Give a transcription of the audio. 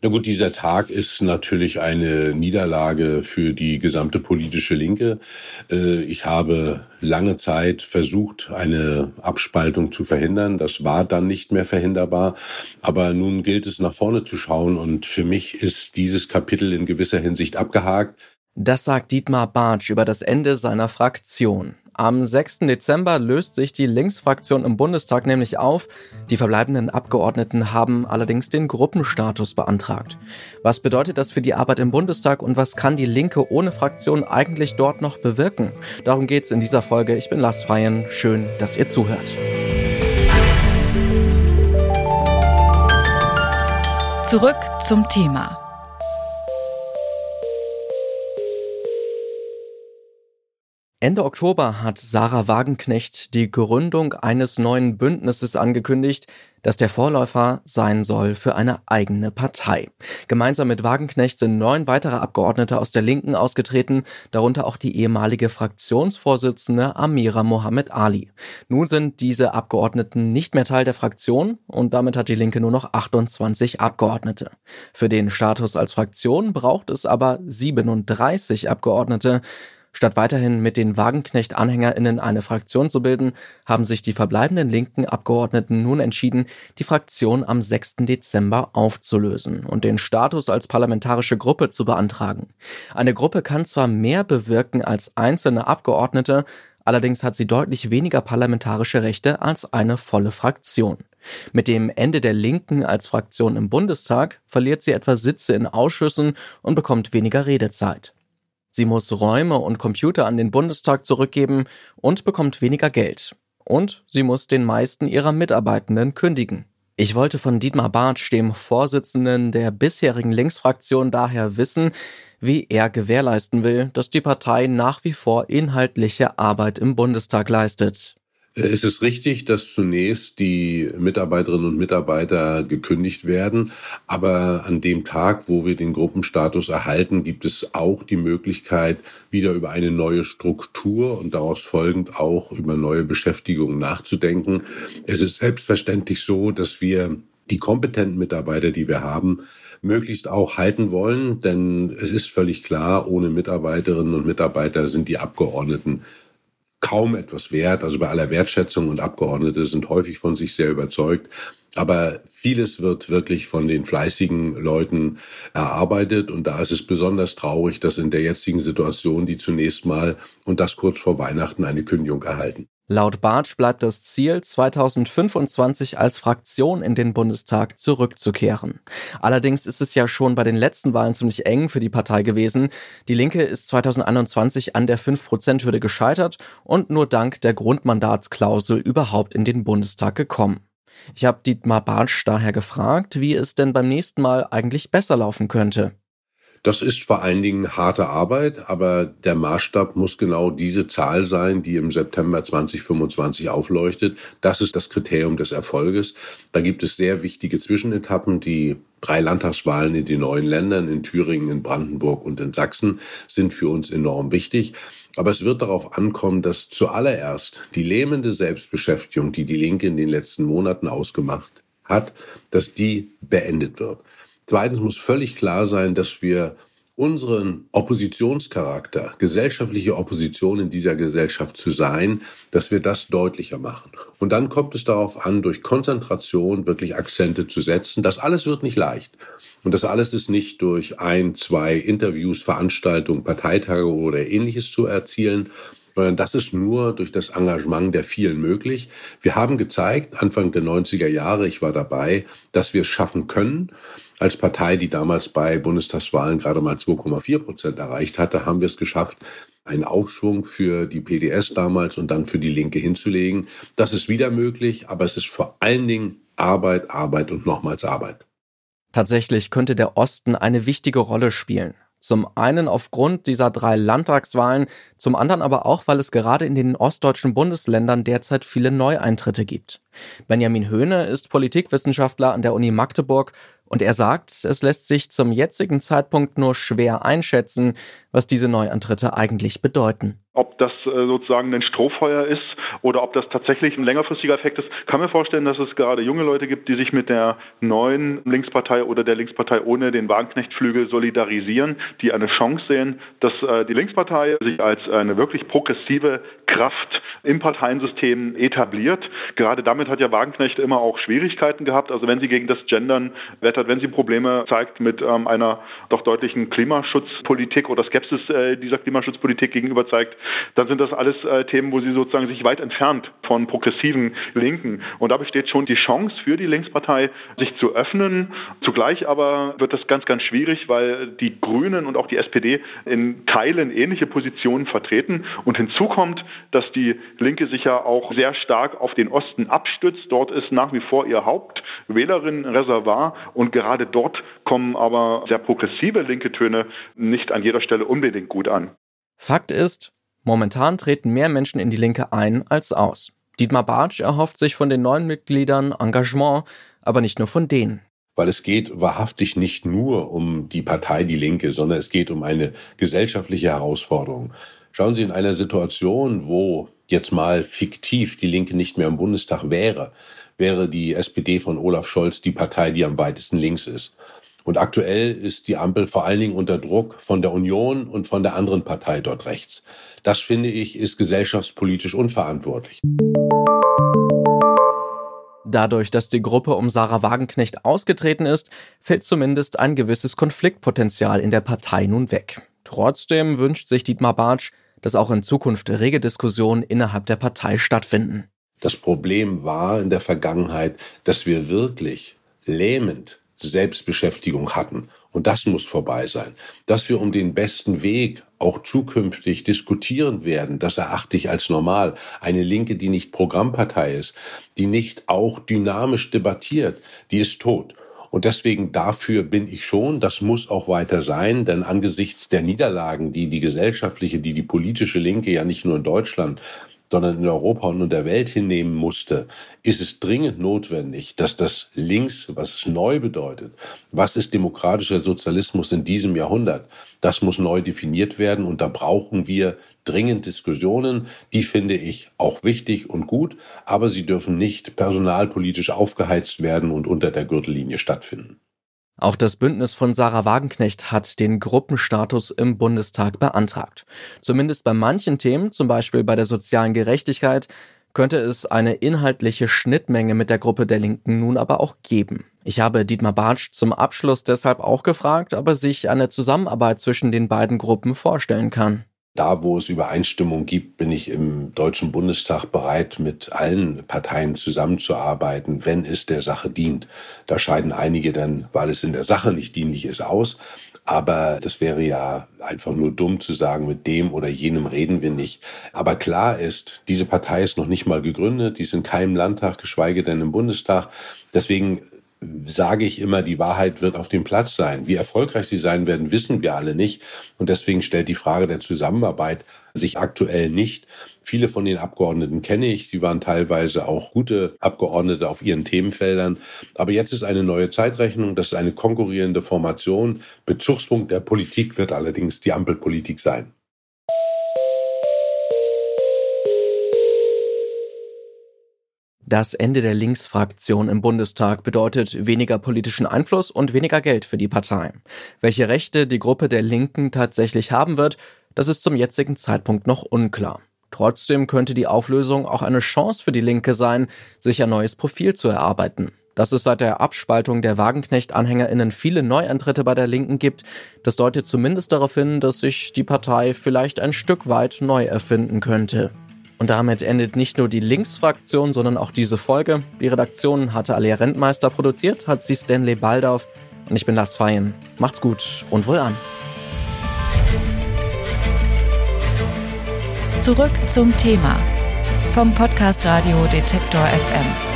Na gut, dieser Tag ist natürlich eine Niederlage für die gesamte politische Linke. Äh, ich habe lange Zeit versucht, eine Abspaltung zu verhindern. Das war dann nicht mehr verhinderbar. Aber nun gilt es nach vorne zu schauen. Und für mich ist dieses Kapitel in gewisser Hinsicht abgehakt. Das sagt Dietmar Bartsch über das Ende seiner Fraktion. Am 6. Dezember löst sich die Linksfraktion im Bundestag nämlich auf. Die verbleibenden Abgeordneten haben allerdings den Gruppenstatus beantragt. Was bedeutet das für die Arbeit im Bundestag und was kann die Linke ohne Fraktion eigentlich dort noch bewirken? Darum geht's in dieser Folge. Ich bin Lars Feyen. Schön, dass ihr zuhört. Zurück zum Thema. Ende Oktober hat Sarah Wagenknecht die Gründung eines neuen Bündnisses angekündigt, das der Vorläufer sein soll für eine eigene Partei. Gemeinsam mit Wagenknecht sind neun weitere Abgeordnete aus der Linken ausgetreten, darunter auch die ehemalige Fraktionsvorsitzende Amira Mohamed Ali. Nun sind diese Abgeordneten nicht mehr Teil der Fraktion und damit hat die Linke nur noch 28 Abgeordnete. Für den Status als Fraktion braucht es aber 37 Abgeordnete. Statt weiterhin mit den Wagenknecht-AnhängerInnen eine Fraktion zu bilden, haben sich die verbleibenden linken Abgeordneten nun entschieden, die Fraktion am 6. Dezember aufzulösen und den Status als parlamentarische Gruppe zu beantragen. Eine Gruppe kann zwar mehr bewirken als einzelne Abgeordnete, allerdings hat sie deutlich weniger parlamentarische Rechte als eine volle Fraktion. Mit dem Ende der Linken als Fraktion im Bundestag verliert sie etwa Sitze in Ausschüssen und bekommt weniger Redezeit. Sie muss Räume und Computer an den Bundestag zurückgeben und bekommt weniger Geld. Und sie muss den meisten ihrer Mitarbeitenden kündigen. Ich wollte von Dietmar Bartsch, dem Vorsitzenden der bisherigen Linksfraktion, daher wissen, wie er gewährleisten will, dass die Partei nach wie vor inhaltliche Arbeit im Bundestag leistet. Es ist richtig, dass zunächst die Mitarbeiterinnen und Mitarbeiter gekündigt werden. Aber an dem Tag, wo wir den Gruppenstatus erhalten, gibt es auch die Möglichkeit, wieder über eine neue Struktur und daraus folgend auch über neue Beschäftigungen nachzudenken. Es ist selbstverständlich so, dass wir die kompetenten Mitarbeiter, die wir haben, möglichst auch halten wollen. Denn es ist völlig klar, ohne Mitarbeiterinnen und Mitarbeiter sind die Abgeordneten kaum etwas wert. Also bei aller Wertschätzung und Abgeordnete sind häufig von sich sehr überzeugt. Aber vieles wird wirklich von den fleißigen Leuten erarbeitet. Und da ist es besonders traurig, dass in der jetzigen Situation die zunächst mal und das kurz vor Weihnachten eine Kündigung erhalten. Laut Bartsch bleibt das Ziel, 2025 als Fraktion in den Bundestag zurückzukehren. Allerdings ist es ja schon bei den letzten Wahlen ziemlich eng für die Partei gewesen. Die Linke ist 2021 an der 5%-Hürde gescheitert und nur dank der Grundmandatsklausel überhaupt in den Bundestag gekommen. Ich habe Dietmar Bartsch daher gefragt, wie es denn beim nächsten Mal eigentlich besser laufen könnte. Das ist vor allen Dingen harte Arbeit, aber der Maßstab muss genau diese Zahl sein, die im September 2025 aufleuchtet. Das ist das Kriterium des Erfolges. Da gibt es sehr wichtige Zwischenetappen. Die drei Landtagswahlen in den neuen Ländern, in Thüringen, in Brandenburg und in Sachsen, sind für uns enorm wichtig. Aber es wird darauf ankommen, dass zuallererst die lähmende Selbstbeschäftigung, die die Linke in den letzten Monaten ausgemacht hat, dass die beendet wird. Zweitens muss völlig klar sein, dass wir unseren Oppositionscharakter, gesellschaftliche Opposition in dieser Gesellschaft zu sein, dass wir das deutlicher machen. Und dann kommt es darauf an, durch Konzentration wirklich Akzente zu setzen. Das alles wird nicht leicht. Und das alles ist nicht durch ein, zwei Interviews, Veranstaltungen, Parteitage oder ähnliches zu erzielen, sondern das ist nur durch das Engagement der vielen möglich. Wir haben gezeigt, Anfang der 90er Jahre, ich war dabei, dass wir es schaffen können. Als Partei, die damals bei Bundestagswahlen gerade mal 2,4 Prozent erreicht hatte, haben wir es geschafft, einen Aufschwung für die PDS damals und dann für die Linke hinzulegen. Das ist wieder möglich, aber es ist vor allen Dingen Arbeit, Arbeit und nochmals Arbeit. Tatsächlich könnte der Osten eine wichtige Rolle spielen. Zum einen aufgrund dieser drei Landtagswahlen, zum anderen aber auch, weil es gerade in den ostdeutschen Bundesländern derzeit viele Neueintritte gibt. Benjamin Höhne ist Politikwissenschaftler an der Uni Magdeburg und er sagt, es lässt sich zum jetzigen Zeitpunkt nur schwer einschätzen, was diese Neuantritte eigentlich bedeuten. Ob das äh, sozusagen ein Strohfeuer ist oder ob das tatsächlich ein längerfristiger Effekt ist, kann mir vorstellen, dass es gerade junge Leute gibt, die sich mit der neuen Linkspartei oder der Linkspartei ohne den Wagenknechtflügel solidarisieren, die eine Chance sehen, dass äh, die Linkspartei sich als eine wirklich progressive Kraft im Parteiensystem etabliert. Gerade damit hat ja Wagenknecht immer auch Schwierigkeiten gehabt. Also wenn sie gegen das Gendern wettert, wenn sie Probleme zeigt mit ähm, einer doch deutlichen Klimaschutzpolitik oder Skepsis äh, dieser Klimaschutzpolitik gegenüber zeigt, dann sind das alles äh, Themen, wo sie sozusagen sich weit entfernt von progressiven Linken. Und da besteht schon die Chance für die Linkspartei, sich zu öffnen. Zugleich aber wird das ganz, ganz schwierig, weil die Grünen und auch die SPD in Teilen ähnliche Positionen vertreten. Und hinzu kommt, dass die Linke sich ja auch sehr stark auf den Osten abstützt. Dort ist nach wie vor ihr Hauptwählerinnenreservoir und gerade dort kommen aber sehr progressive linke Töne nicht an jeder Stelle unbedingt gut an. Fakt ist, Momentan treten mehr Menschen in die Linke ein als aus. Dietmar Bartsch erhofft sich von den neuen Mitgliedern Engagement, aber nicht nur von denen. Weil es geht wahrhaftig nicht nur um die Partei Die Linke, sondern es geht um eine gesellschaftliche Herausforderung. Schauen Sie in einer Situation, wo jetzt mal fiktiv die Linke nicht mehr im Bundestag wäre, wäre die SPD von Olaf Scholz die Partei, die am weitesten links ist. Und aktuell ist die Ampel vor allen Dingen unter Druck von der Union und von der anderen Partei dort rechts. Das finde ich ist gesellschaftspolitisch unverantwortlich. Dadurch, dass die Gruppe um Sarah Wagenknecht ausgetreten ist, fällt zumindest ein gewisses Konfliktpotenzial in der Partei nun weg. Trotzdem wünscht sich Dietmar Bartsch, dass auch in Zukunft rege Diskussionen innerhalb der Partei stattfinden. Das Problem war in der Vergangenheit, dass wir wirklich lähmend Selbstbeschäftigung hatten. Und das muss vorbei sein. Dass wir um den besten Weg auch zukünftig diskutieren werden, das erachte ich als normal. Eine Linke, die nicht Programmpartei ist, die nicht auch dynamisch debattiert, die ist tot. Und deswegen dafür bin ich schon, das muss auch weiter sein, denn angesichts der Niederlagen, die die gesellschaftliche, die die politische Linke ja nicht nur in Deutschland, sondern in Europa und in der Welt hinnehmen musste, ist es dringend notwendig, dass das Links, was es neu bedeutet, was ist demokratischer Sozialismus in diesem Jahrhundert, das muss neu definiert werden und da brauchen wir dringend Diskussionen, die finde ich auch wichtig und gut, aber sie dürfen nicht personalpolitisch aufgeheizt werden und unter der Gürtellinie stattfinden. Auch das Bündnis von Sarah Wagenknecht hat den Gruppenstatus im Bundestag beantragt. Zumindest bei manchen Themen, zum Beispiel bei der sozialen Gerechtigkeit, könnte es eine inhaltliche Schnittmenge mit der Gruppe der Linken nun aber auch geben. Ich habe Dietmar Bartsch zum Abschluss deshalb auch gefragt, ob er sich eine Zusammenarbeit zwischen den beiden Gruppen vorstellen kann. Da, wo es Übereinstimmung gibt, bin ich im Deutschen Bundestag bereit, mit allen Parteien zusammenzuarbeiten, wenn es der Sache dient. Da scheiden einige dann, weil es in der Sache nicht dienlich ist, aus. Aber das wäre ja einfach nur dumm zu sagen, mit dem oder jenem reden wir nicht. Aber klar ist, diese Partei ist noch nicht mal gegründet, die ist in keinem Landtag, geschweige denn im Bundestag. Deswegen sage ich immer, die Wahrheit wird auf dem Platz sein. Wie erfolgreich sie sein werden, wissen wir alle nicht. Und deswegen stellt die Frage der Zusammenarbeit sich aktuell nicht. Viele von den Abgeordneten kenne ich. Sie waren teilweise auch gute Abgeordnete auf ihren Themenfeldern. Aber jetzt ist eine neue Zeitrechnung. Das ist eine konkurrierende Formation. Bezugspunkt der Politik wird allerdings die Ampelpolitik sein. Das Ende der Linksfraktion im Bundestag bedeutet weniger politischen Einfluss und weniger Geld für die Partei. Welche Rechte die Gruppe der Linken tatsächlich haben wird, das ist zum jetzigen Zeitpunkt noch unklar. Trotzdem könnte die Auflösung auch eine Chance für die Linke sein, sich ein neues Profil zu erarbeiten. Dass es seit der Abspaltung der Wagenknecht-AnhängerInnen viele Neuantritte bei der Linken gibt, das deutet zumindest darauf hin, dass sich die Partei vielleicht ein Stück weit neu erfinden könnte. Und damit endet nicht nur die Linksfraktion, sondern auch diese Folge. Die Redaktion hatte Alia Rentmeister produziert, hat sie Stanley Baldauf und ich bin Lars Feyen. Macht's gut und wohl an. Zurück zum Thema vom Podcast Radio Detektor FM.